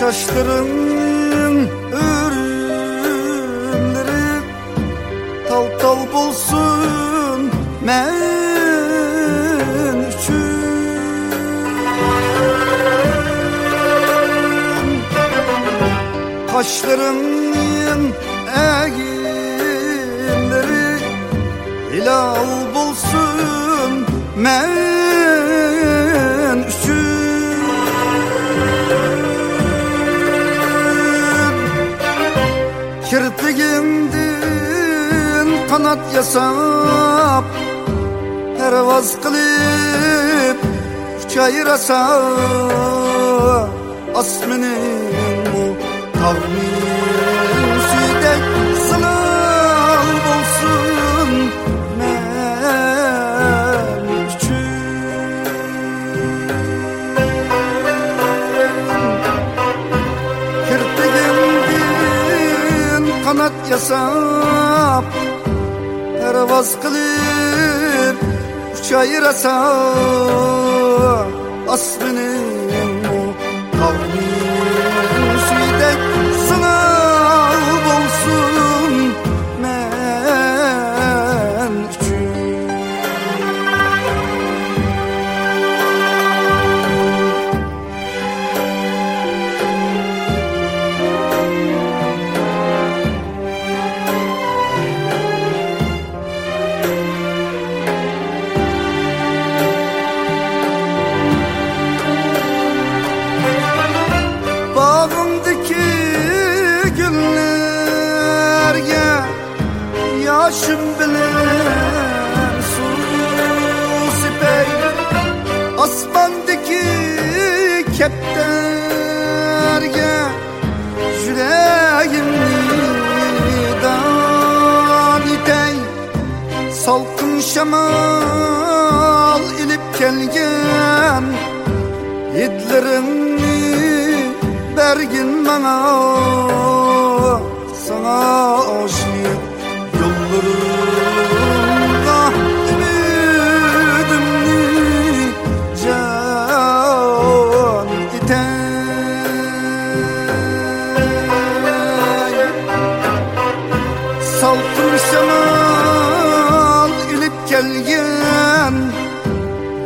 Yaşların ürünleri Tal tal bulsun men üçün. Kaşların eğimleri Hilal bulsun men Kirpigimdin kanat yasap Pervaz qilib uchayrasa Asmenin bu tağmin kanat yasap Pervaz qilib uchayrasa Asmenin bu Yaşım bilen su sipey Asmandaki kepterge Yüreğimni dan itey Salkın şamal ilip kelgen Yedlerini bergin bana Sana aşık Salkın şamal ilip kelgen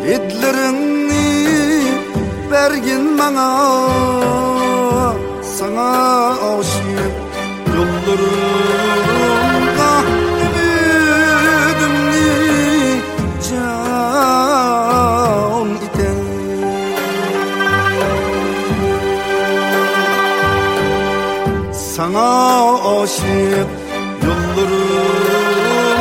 Yedlerini bergin bana. Sana aşık yollarında Ümidimni can iten Sana aşık yollarımda